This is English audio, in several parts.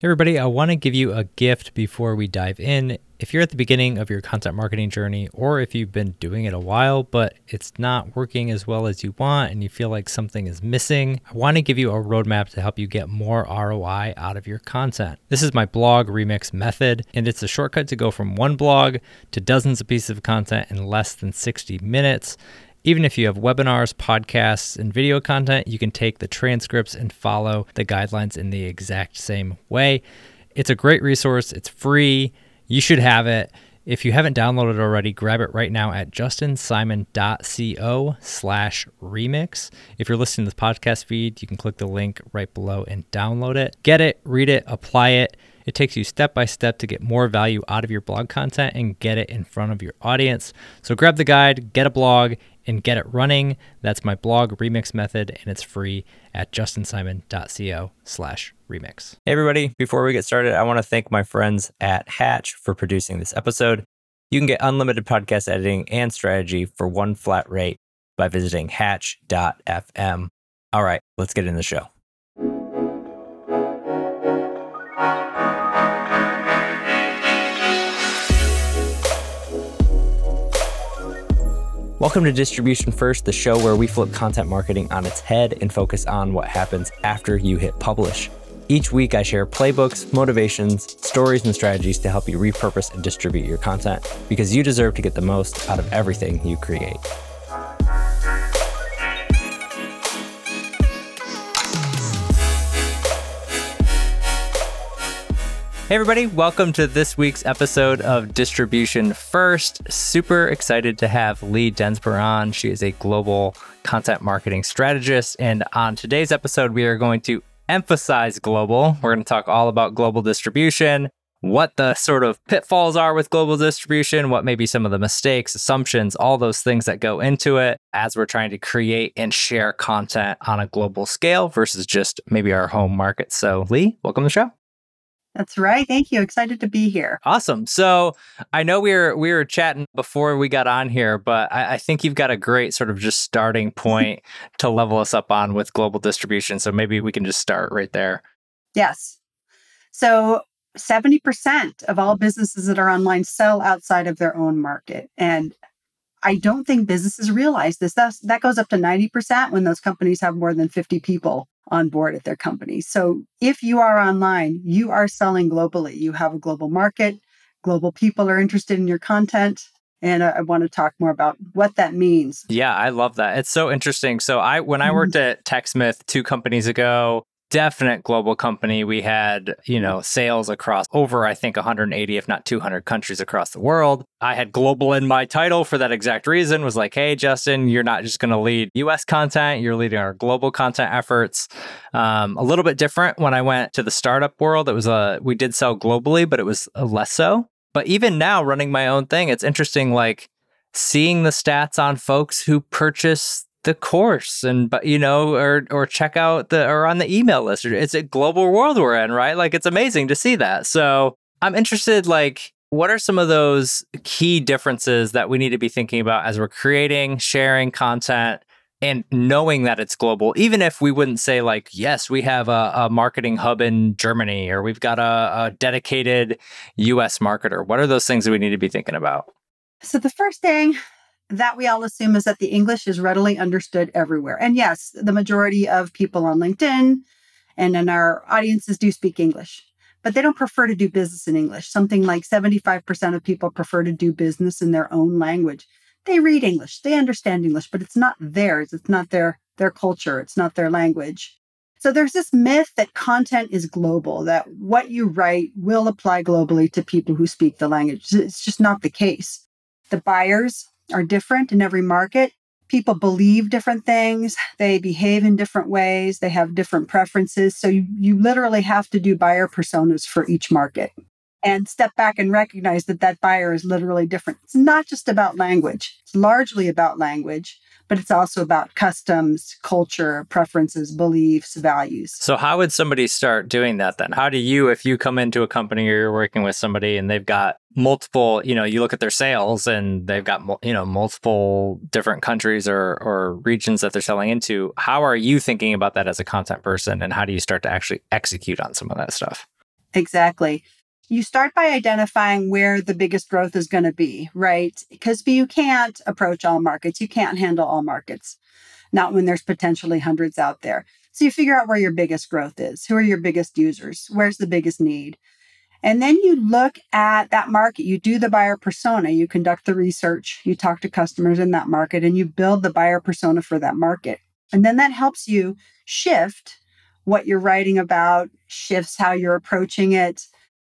Hey everybody, I want to give you a gift before we dive in. If you're at the beginning of your content marketing journey, or if you've been doing it a while, but it's not working as well as you want and you feel like something is missing, I want to give you a roadmap to help you get more ROI out of your content. This is my blog remix method, and it's a shortcut to go from one blog to dozens of pieces of content in less than 60 minutes. Even if you have webinars, podcasts, and video content, you can take the transcripts and follow the guidelines in the exact same way. It's a great resource, it's free. You should have it. If you haven't downloaded it already, grab it right now at justinsimon.co slash remix. If you're listening to the podcast feed, you can click the link right below and download it. Get it, read it, apply it. It takes you step by step to get more value out of your blog content and get it in front of your audience. So grab the guide, get a blog, and get it running. That's my blog remix method, and it's free at justinsimon.co slash remix. Hey everybody, before we get started, I want to thank my friends at Hatch for producing this episode. You can get unlimited podcast editing and strategy for one flat rate by visiting hatch.fm. All right, let's get in the show. Welcome to Distribution First, the show where we flip content marketing on its head and focus on what happens after you hit publish. Each week, I share playbooks, motivations, stories, and strategies to help you repurpose and distribute your content because you deserve to get the most out of everything you create. Hey, everybody, welcome to this week's episode of Distribution First. Super excited to have Lee Densmer on. She is a global content marketing strategist. And on today's episode, we are going to emphasize global. We're going to talk all about global distribution, what the sort of pitfalls are with global distribution, what may be some of the mistakes, assumptions, all those things that go into it as we're trying to create and share content on a global scale versus just maybe our home market. So, Lee, welcome to the show. That's right. Thank you. Excited to be here. Awesome. So I know we were we were chatting before we got on here, but I, I think you've got a great sort of just starting point to level us up on with global distribution. So maybe we can just start right there. Yes. So 70% of all businesses that are online sell outside of their own market. And I don't think businesses realize this. That's, that goes up to 90% when those companies have more than 50 people on board at their company. So if you are online, you are selling globally. You have a global market, global people are interested in your content. And I, I want to talk more about what that means. Yeah, I love that. It's so interesting. So I when I worked mm-hmm. at TechSmith two companies ago, definite global company. We had, you know, sales across over, I think, 180, if not 200 countries across the world. I had global in my title for that exact reason was like, hey, Justin, you're not just going to lead US content, you're leading our global content efforts. Um, a little bit different when I went to the startup world. It was a, we did sell globally, but it was less so. But even now, running my own thing, it's interesting, like, seeing the stats on folks who purchase the course and but you know or or check out the or on the email list. It's a global world we're in right? Like it's amazing to see that. So i'm interested like what are some of those key differences that we need to be thinking about as we're creating sharing content and knowing that it's global? Even if we wouldn't say like yes we have a, a marketing hub in germany or we've got a, a dedicated us marketer. What are those things that we need to be thinking about? So the first thing that we all assume is that the English is readily understood everywhere. And yes, the majority of people on LinkedIn and in our audiences do speak English, but they don't prefer to do business in English. Something like 75% of people prefer to do business in their own language. They read English, they understand English, but it's not theirs. It's not their their culture, it's not their language. So there's this myth that content is global, that what you write will apply globally to people who speak the language. It's just not the case. The buyers are different in every market. People believe different things, they behave in different ways, they have different preferences. So you, you literally have to do buyer personas for each market and step back and recognize that that buyer is literally different. It's not just about language, it's largely about language but it's also about customs, culture, preferences, beliefs, values. So, how would somebody start doing that then? How do you, if you come into a company or you're working with somebody and they've got multiple, you know, you look at their sales and they've got, you know, multiple different countries or, or regions that they're selling into, how are you thinking about that as a content person and how do you start to actually execute on some of that stuff? Exactly. You start by identifying where the biggest growth is going to be, right? Because you can't approach all markets. You can't handle all markets, not when there's potentially hundreds out there. So you figure out where your biggest growth is. Who are your biggest users? Where's the biggest need? And then you look at that market, you do the buyer persona, you conduct the research, you talk to customers in that market, and you build the buyer persona for that market. And then that helps you shift what you're writing about, shifts how you're approaching it.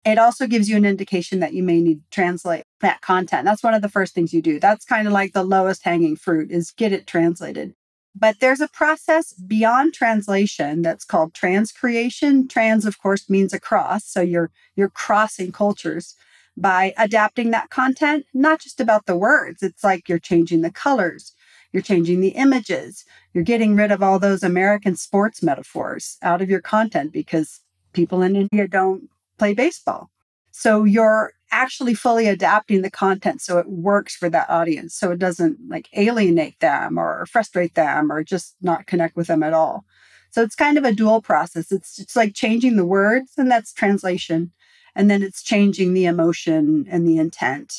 It also gives you an indication that you may need to translate that content. That's one of the first things you do. That's kind of like the lowest hanging fruit is get it translated. But there's a process beyond translation that's called transcreation. Trans, of course, means across. So you're you're crossing cultures by adapting that content, not just about the words. It's like you're changing the colors, you're changing the images, you're getting rid of all those American sports metaphors out of your content because people in India don't play baseball. So you're actually fully adapting the content so it works for that audience. So it doesn't like alienate them or frustrate them or just not connect with them at all. So it's kind of a dual process. It's it's like changing the words and that's translation. And then it's changing the emotion and the intent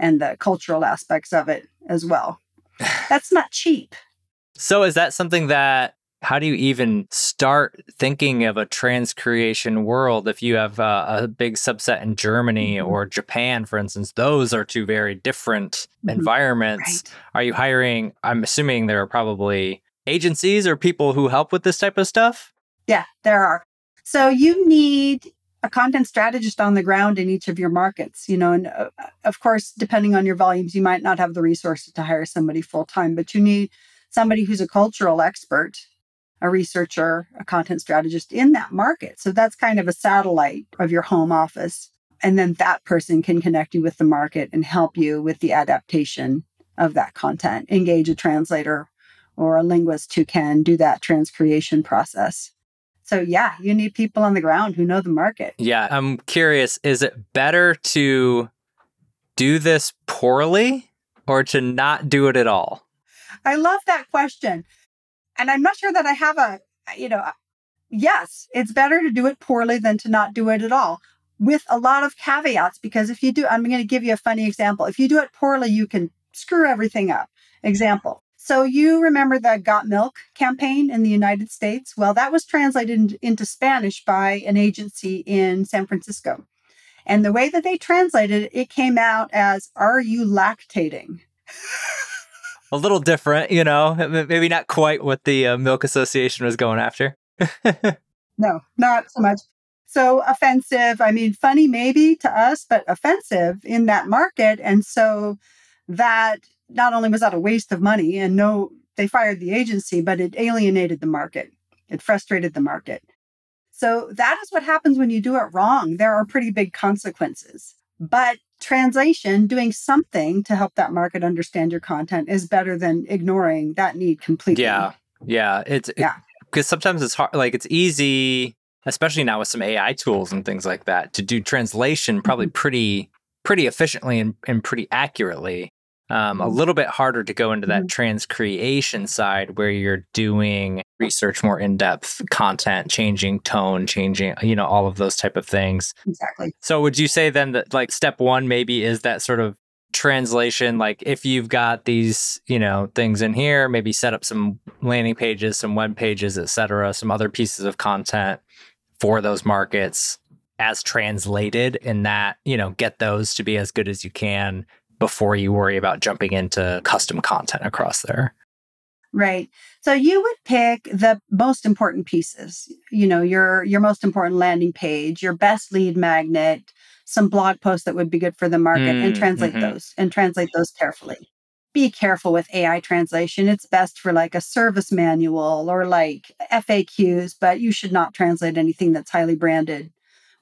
and the cultural aspects of it as well. That's not cheap. So is that something that how do you even start thinking of a transcreation world if you have uh, a big subset in Germany mm-hmm. or Japan, for instance? Those are two very different mm-hmm. environments. Right. Are you hiring? I'm assuming there are probably agencies or people who help with this type of stuff. Yeah, there are. So you need a content strategist on the ground in each of your markets, you know, and uh, of course, depending on your volumes, you might not have the resources to hire somebody full time, but you need somebody who's a cultural expert a researcher, a content strategist in that market. So that's kind of a satellite of your home office. And then that person can connect you with the market and help you with the adaptation of that content, engage a translator or a linguist who can do that transcreation process. So, yeah, you need people on the ground who know the market. Yeah, I'm curious is it better to do this poorly or to not do it at all? I love that question and I'm not sure that I have a, you know, yes, it's better to do it poorly than to not do it at all with a lot of caveats. Because if you do, I'm going to give you a funny example. If you do it poorly, you can screw everything up. Example. So you remember the Got Milk campaign in the United States? Well, that was translated into Spanish by an agency in San Francisco. And the way that they translated it, it came out as, Are you lactating? a little different, you know, maybe not quite what the uh, Milk Association was going after. no, not so much. So offensive. I mean, funny maybe to us, but offensive in that market. And so that not only was that a waste of money and no, they fired the agency, but it alienated the market. It frustrated the market. So that is what happens when you do it wrong. There are pretty big consequences. But translation, doing something to help that market understand your content is better than ignoring that need completely. Yeah. Yeah. It's, yeah. Because sometimes it's hard, like it's easy, especially now with some AI tools and things like that, to do translation probably mm-hmm. pretty, pretty efficiently and, and pretty accurately. Um, a mm-hmm. little bit harder to go into that mm-hmm. transcreation side where you're doing research more in depth content changing tone changing you know all of those type of things exactly so would you say then that like step one maybe is that sort of translation like if you've got these you know things in here maybe set up some landing pages some web pages etc some other pieces of content for those markets as translated and that you know get those to be as good as you can before you worry about jumping into custom content across there. Right. So you would pick the most important pieces, you know, your your most important landing page, your best lead magnet, some blog posts that would be good for the market mm, and translate mm-hmm. those and translate those carefully. Be careful with AI translation. It's best for like a service manual or like FAQs, but you should not translate anything that's highly branded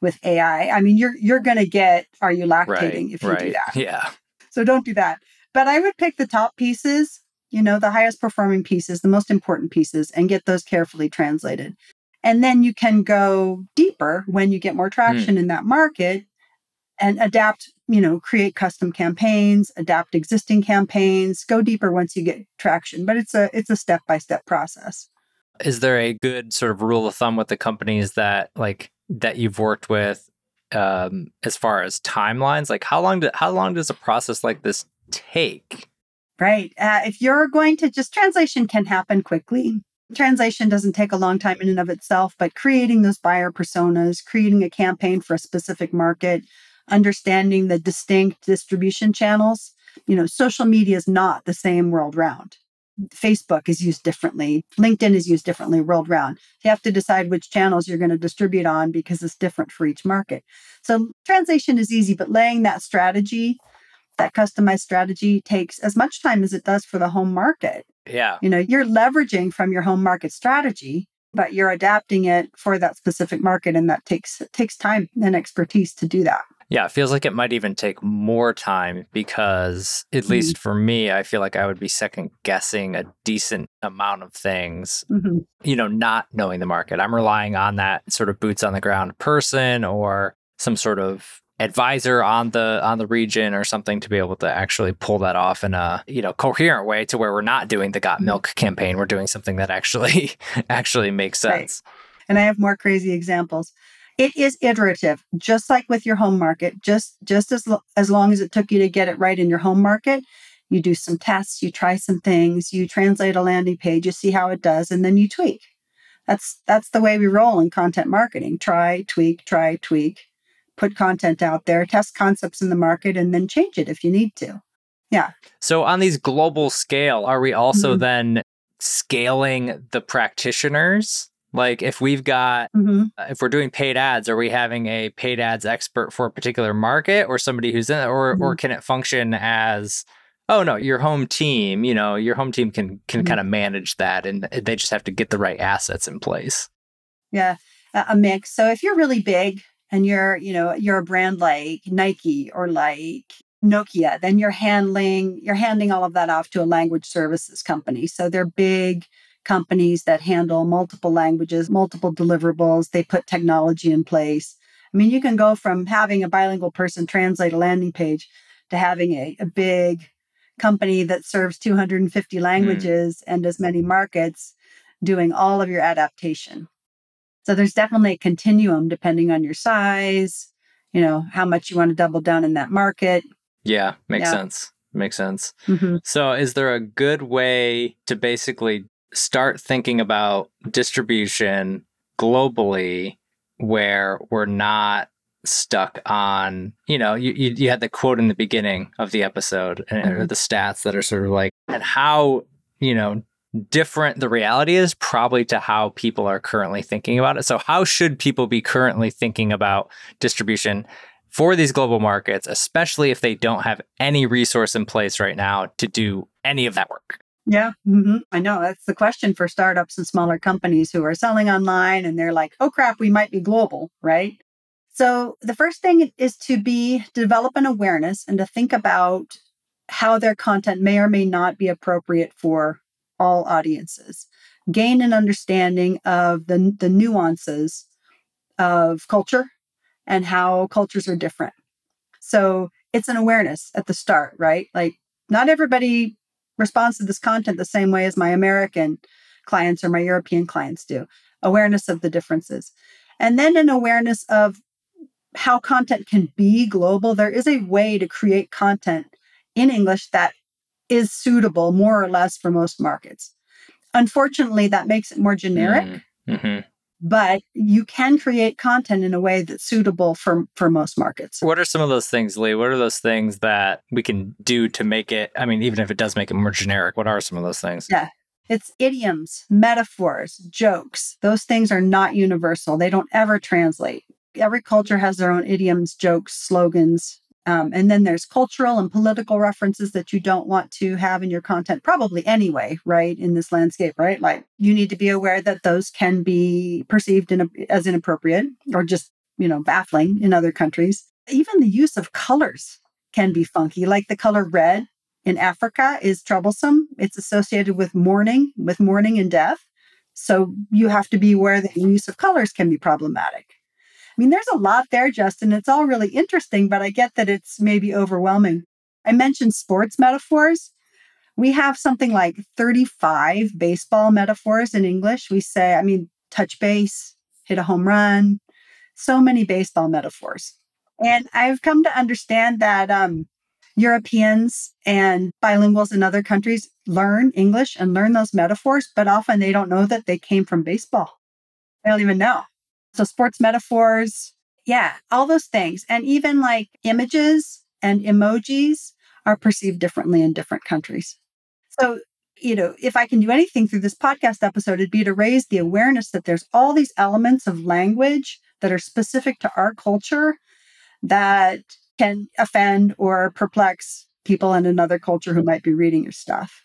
with AI. I mean, you're you're going to get are you lactating right, if you right. do that. Yeah. So don't do that. But I would pick the top pieces, you know, the highest performing pieces, the most important pieces, and get those carefully translated. And then you can go deeper when you get more traction mm. in that market and adapt, you know, create custom campaigns, adapt existing campaigns, go deeper once you get traction. But it's a it's a step by step process. Is there a good sort of rule of thumb with the companies that like that you've worked with um, as far as timelines? Like how long do, how long does a process like this take? Right. Uh, if you're going to just translation can happen quickly. Translation doesn't take a long time in and of itself, but creating those buyer personas, creating a campaign for a specific market, understanding the distinct distribution channels. You know, social media is not the same world round. Facebook is used differently. LinkedIn is used differently world round. You have to decide which channels you're going to distribute on because it's different for each market. So translation is easy, but laying that strategy, that customized strategy takes as much time as it does for the home market. Yeah. You know, you're leveraging from your home market strategy, but you're adapting it for that specific market and that takes takes time and expertise to do that. Yeah, it feels like it might even take more time because, at mm-hmm. least for me, I feel like I would be second guessing a decent amount of things, mm-hmm. you know, not knowing the market. I'm relying on that sort of boots on the ground person or some sort of advisor on the on the region or something to be able to actually pull that off in a you know coherent way to where we're not doing the got mm-hmm. milk campaign. We're doing something that actually actually makes sense. Right. and i have more crazy examples. It is iterative just like with your home market. Just just as lo- as long as it took you to get it right in your home market you do some tests you try some things you translate a landing page you see how it does and then you tweak. That's that's the way we roll in content marketing. Try tweak try tweak put content out there test concepts in the market and then change it if you need to yeah so on these global scale are we also mm-hmm. then scaling the practitioners like if we've got, mm-hmm. uh, if we're doing paid ads, are we having a paid ads expert for a particular market or somebody who's in it, or mm-hmm. or can it function as, oh no, your home team, you know, your home team can can mm-hmm. kind of manage that, and they just have to get the right assets in place. Yeah, a mix. So if you're really big and you're, you know, you're a brand like Nike or like Nokia, then you're handling you're handing all of that off to a language services company. So they're big companies that handle multiple languages, multiple deliverables. They put technology in place. I mean, you can go from having a bilingual person translate a landing page to having a, a big company that serves 250 hmm. languages mm. and as many markets doing all of your adaptation. So there's definitely a continuum depending on your size, you know, how much you want to double down in that market. Yeah, makes yeah. sense. Makes sense. Mm-hmm. So, is there a good way to basically start thinking about distribution globally where we're not stuck on you know you, you, you had the quote in the beginning of the episode and mm-hmm. the stats that are sort of like and how you know different the reality is probably to how people are currently thinking about it so how should people be currently thinking about distribution for these global markets especially if they don't have any resource in place right now to do any of that work yeah, mm-hmm. I know. That's the question for startups and smaller companies who are selling online and they're like, oh crap, we might be global, right? So the first thing is to be develop an awareness and to think about how their content may or may not be appropriate for all audiences. Gain an understanding of the, the nuances of culture and how cultures are different. So it's an awareness at the start, right? Like not everybody responds to this content the same way as my American clients or my European clients do. Awareness of the differences. And then an awareness of how content can be global. There is a way to create content in English that is suitable more or less for most markets. Unfortunately, that makes it more generic. Mm-hmm. mm-hmm but you can create content in a way that's suitable for for most markets. What are some of those things, Lee? What are those things that we can do to make it? I mean, even if it does make it more generic, what are some of those things? Yeah. It's idioms, metaphors, jokes. Those things are not universal. They don't ever translate. Every culture has their own idioms, jokes, slogans, um, and then there's cultural and political references that you don't want to have in your content, probably anyway, right? In this landscape, right? Like you need to be aware that those can be perceived in a, as inappropriate or just, you know, baffling in other countries. Even the use of colors can be funky, like the color red in Africa is troublesome. It's associated with mourning, with mourning and death. So you have to be aware that the use of colors can be problematic. I mean, there's a lot there, Justin. It's all really interesting, but I get that it's maybe overwhelming. I mentioned sports metaphors. We have something like 35 baseball metaphors in English. We say, I mean, touch base, hit a home run, so many baseball metaphors. And I've come to understand that um, Europeans and bilinguals in other countries learn English and learn those metaphors, but often they don't know that they came from baseball. They don't even know. So, sports metaphors, yeah, all those things. And even like images and emojis are perceived differently in different countries. So, you know, if I can do anything through this podcast episode, it'd be to raise the awareness that there's all these elements of language that are specific to our culture that can offend or perplex people in another culture who might be reading your stuff.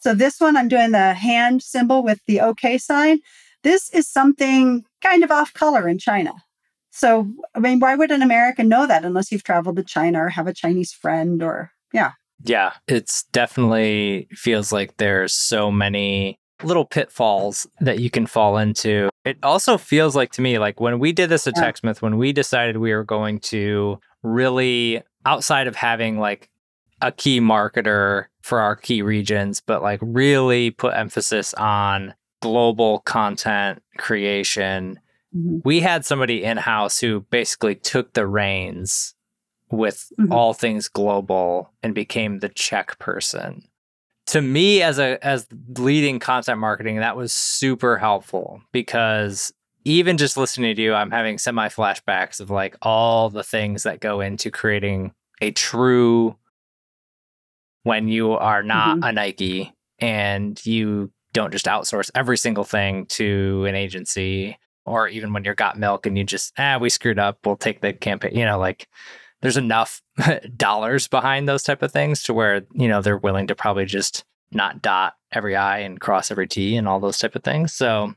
So this one, I'm doing the hand symbol with the OK sign. This is something kind of off color in China. So, I mean, why would an American know that unless you've traveled to China or have a Chinese friend or, yeah. Yeah, it's definitely feels like there's so many little pitfalls that you can fall into. It also feels like to me, like when we did this at yeah. TechSmith, when we decided we were going to really outside of having like a key marketer for our key regions, but like really put emphasis on global content creation. Mm-hmm. We had somebody in house who basically took the reins with mm-hmm. all things global and became the check person. To me as a as leading content marketing that was super helpful because even just listening to you, I'm having semi flashbacks of like all the things that go into creating a true when you are not mm-hmm. a Nike and you don't just outsource every single thing to an agency or even when you're got milk and you just ah we screwed up we'll take the campaign you know like there's enough dollars behind those type of things to where you know they're willing to probably just not dot every i and cross every t and all those type of things so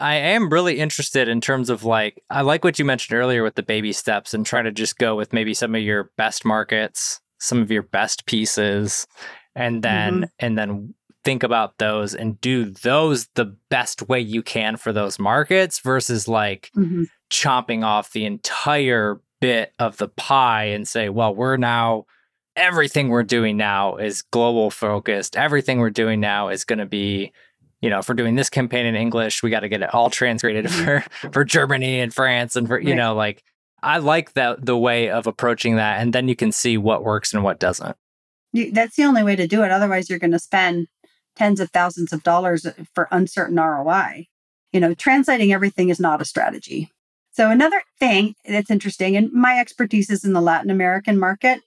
I am really interested in terms of like I like what you mentioned earlier with the baby steps and trying to just go with maybe some of your best markets, some of your best pieces, and then mm-hmm. and then think about those and do those the best way you can for those markets versus like mm-hmm. chomping off the entire bit of the pie and say, well, we're now everything we're doing now is global focused. Everything we're doing now is going to be you know, if we're doing this campaign in English, we got to get it all translated for for Germany and France and for you right. know, like I like that the way of approaching that, and then you can see what works and what doesn't. You, that's the only way to do it. Otherwise, you're going to spend tens of thousands of dollars for uncertain ROI. You know, translating everything is not a strategy. So another thing that's interesting, and my expertise is in the Latin American market.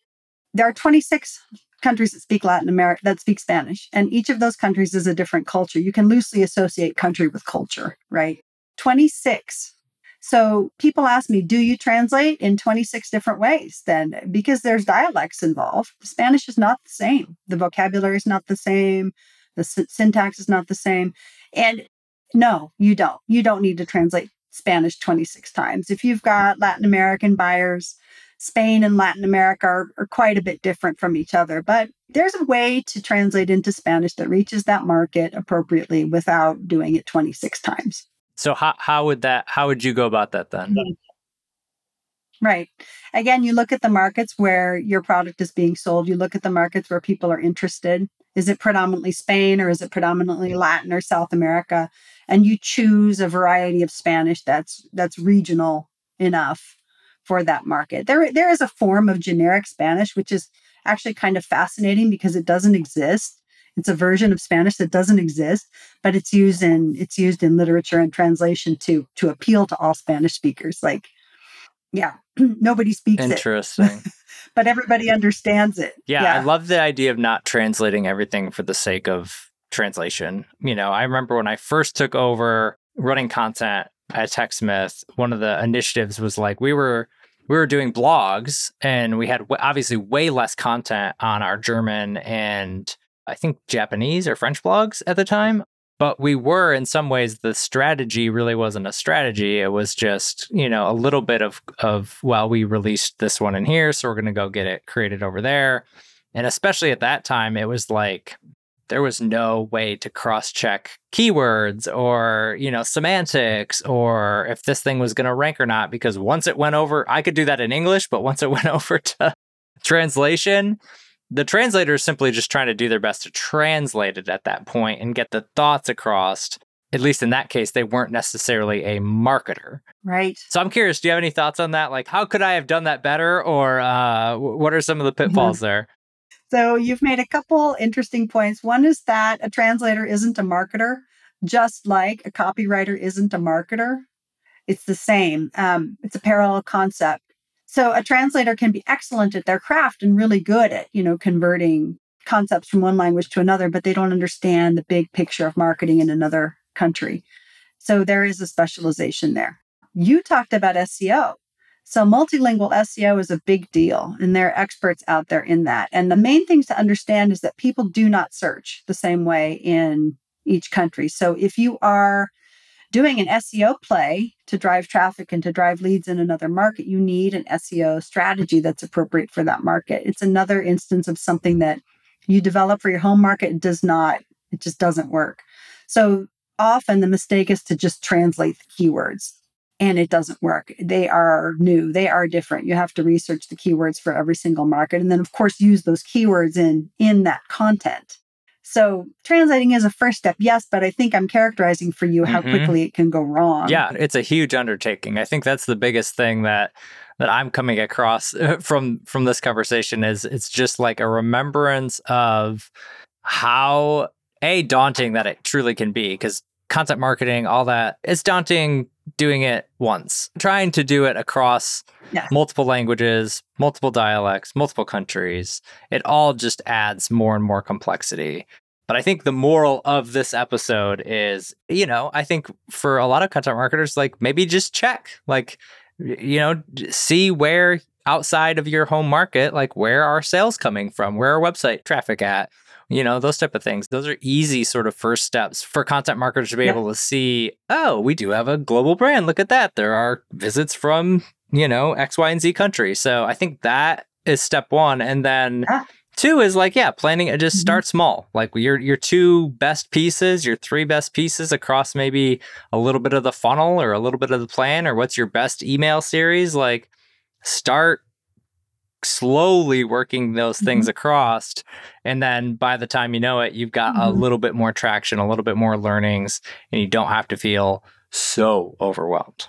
There are 26 countries that speak Latin America that speak Spanish, and each of those countries is a different culture. You can loosely associate country with culture, right? 26. So people ask me, do you translate in 26 different ways then? Because there's dialects involved. Spanish is not the same. The vocabulary is not the same. The syntax is not the same. And no, you don't. You don't need to translate Spanish 26 times. If you've got Latin American buyers, Spain and Latin America are, are, quite a bit different from each other, but there's a way to translate into Spanish that reaches that market appropriately without doing it 26 times. So how how would that how would you go about that then? Right. Again, you look at the markets where your product is being sold, you look at the markets where people are interested. Is it predominantly Spain or is it predominantly Latin or South America? And you choose a variety of Spanish that's that's regional enough for that market. There, there is a form of generic Spanish, which is actually kind of fascinating because it doesn't exist. It's a version of Spanish that doesn't exist, but it's used in it's used in literature and translation to to appeal to all Spanish speakers. Like, yeah, nobody speaks Interesting. but everybody understands it. Yeah, yeah, I love the idea of not translating everything for the sake of translation. You know, I remember when I first took over running content at TechSmith, one of the initiatives was like we were we were doing blogs and we had w- obviously way less content on our German and I think Japanese or French blogs at the time. But we were in some ways the strategy really wasn't a strategy. It was just, you know, a little bit of of well, we released this one in here, so we're gonna go get it created over there. And especially at that time, it was like there was no way to cross check keywords or you know semantics or if this thing was going to rank or not because once it went over i could do that in english but once it went over to translation the translator is simply just trying to do their best to translate it at that point and get the thoughts across at least in that case, they weren't necessarily a marketer. Right. So I'm curious, do you have any thoughts on that? Like, how could I have done that better? Or uh, what are some of the pitfalls mm-hmm. there? So you've made a couple interesting points. One is that a translator isn't a marketer, just like a copywriter isn't a marketer. It's the same. Um, it's a parallel concept. So a translator can be excellent at their craft and really good at, you know, converting concepts from one language to another, but they don't understand the big picture of marketing in another country. So there is a specialization there. You talked about SEO. So multilingual SEO is a big deal, and there are experts out there in that. And the main things to understand is that people do not search the same way in each country. So if you are doing an SEO play to drive traffic and to drive leads in another market, you need an SEO strategy that's appropriate for that market. It's another instance of something that you develop for your home market does not, it just doesn't work. So often the mistake is to just translate the keywords and it doesn't work. They are new, they are different. You have to research the keywords for every single market and then of course use those keywords in in that content. So translating is a first step, yes, but I think I'm characterizing for you how mm-hmm. quickly it can go wrong. Yeah, it's a huge undertaking. I think that's the biggest thing that that I'm coming across from from this conversation is it's just like a remembrance of how a daunting that it truly can be because content marketing, all that, it's daunting doing it once. Trying to do it across yeah. multiple languages, multiple dialects, multiple countries, it all just adds more and more complexity. But I think the moral of this episode is, you know, I think for a lot of content marketers, like maybe just check, like, you know, see where outside of your home market, like where are sales coming from? Where are website traffic at? You know, those type of things. Those are easy sort of first steps for content marketers to be able to see, oh, we do have a global brand. Look at that. There are visits from, you know, X, Y, and Z country. So I think that is step one. And then Two is like, yeah, planning it just mm-hmm. start small. Like your your two best pieces, your three best pieces across maybe a little bit of the funnel or a little bit of the plan, or what's your best email series? Like start slowly working those things mm-hmm. across. And then by the time you know it, you've got mm-hmm. a little bit more traction, a little bit more learnings, and you don't have to feel so overwhelmed.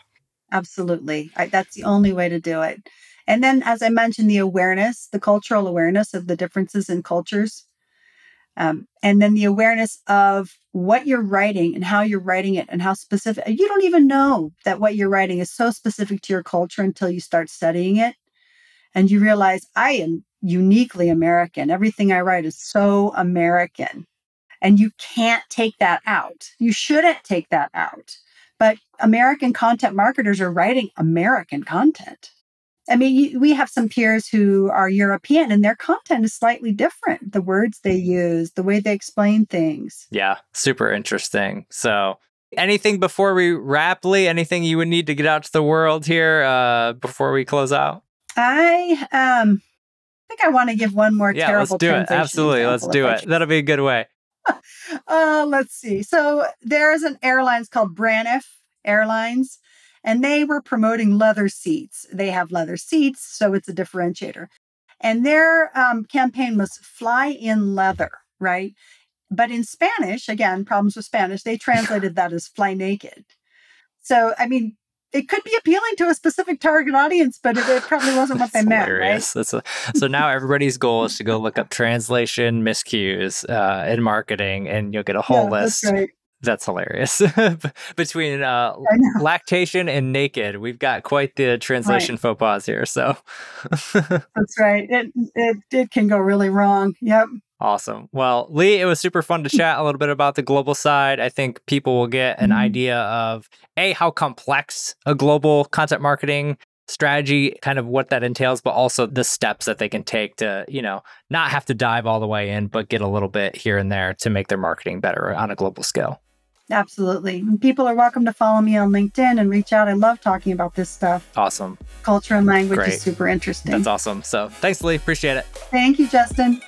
Absolutely. I, that's the only way to do it. And then, as I mentioned, the awareness, the cultural awareness of the differences in cultures. Um, and then the awareness of what you're writing and how you're writing it and how specific. You don't even know that what you're writing is so specific to your culture until you start studying it. And you realize I am uniquely American. Everything I write is so American. And you can't take that out. You shouldn't take that out. But American content marketers are writing American content. I mean, we have some peers who are European and their content is slightly different. The words they use, the way they explain things. Yeah, super interesting. So, anything before we wrap, Lee? Anything you would need to get out to the world here uh, before we close out? I um, think I want to give one more yeah, terrible. let's do it. Absolutely, let's do it. That'll be a good way. uh, let's see. So there is an airlines called Braniff Airlines and they were promoting leather seats. They have leather seats, so it's a differentiator. And their um, campaign was fly in leather, right? But in Spanish, again, problems with Spanish, they translated that as fly naked. So, I mean, it could be appealing to a specific target audience, but it, it probably wasn't what they meant, hilarious. right? A, so now everybody's goal is to go look up translation miscues uh, in marketing, and you'll get a whole yeah, list. Right. That's hilarious. Between uh, lactation and naked, we've got quite the translation right. faux pas here. So that's right. It, it it can go really wrong. Yep. Awesome. Well, Lee, it was super fun to chat a little bit about the global side. I think people will get an mm-hmm. idea of a how complex a global content marketing strategy, kind of what that entails, but also the steps that they can take to, you know, not have to dive all the way in, but get a little bit here and there to make their marketing better on a global scale. Absolutely. people are welcome to follow me on LinkedIn and reach out. I love talking about this stuff. Awesome. Culture and language Great. is super interesting. That's awesome. So thanks, Lee. Appreciate it. Thank you, Justin.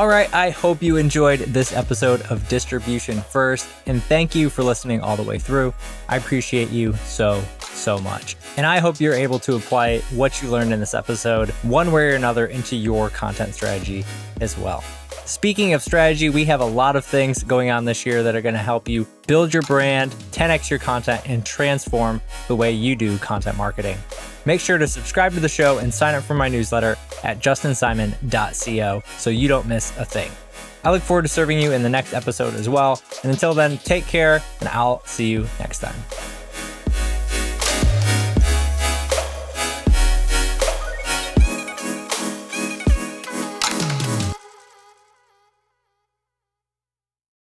All right, I hope you enjoyed this episode of Distribution First, and thank you for listening all the way through. I appreciate you so, so much. And I hope you're able to apply what you learned in this episode, one way or another, into your content strategy as well. Speaking of strategy, we have a lot of things going on this year that are going to help you build your brand, 10x your content, and transform the way you do content marketing. Make sure to subscribe to the show and sign up for my newsletter at justinsimon.co so you don't miss a thing. I look forward to serving you in the next episode as well. And until then, take care, and I'll see you next time.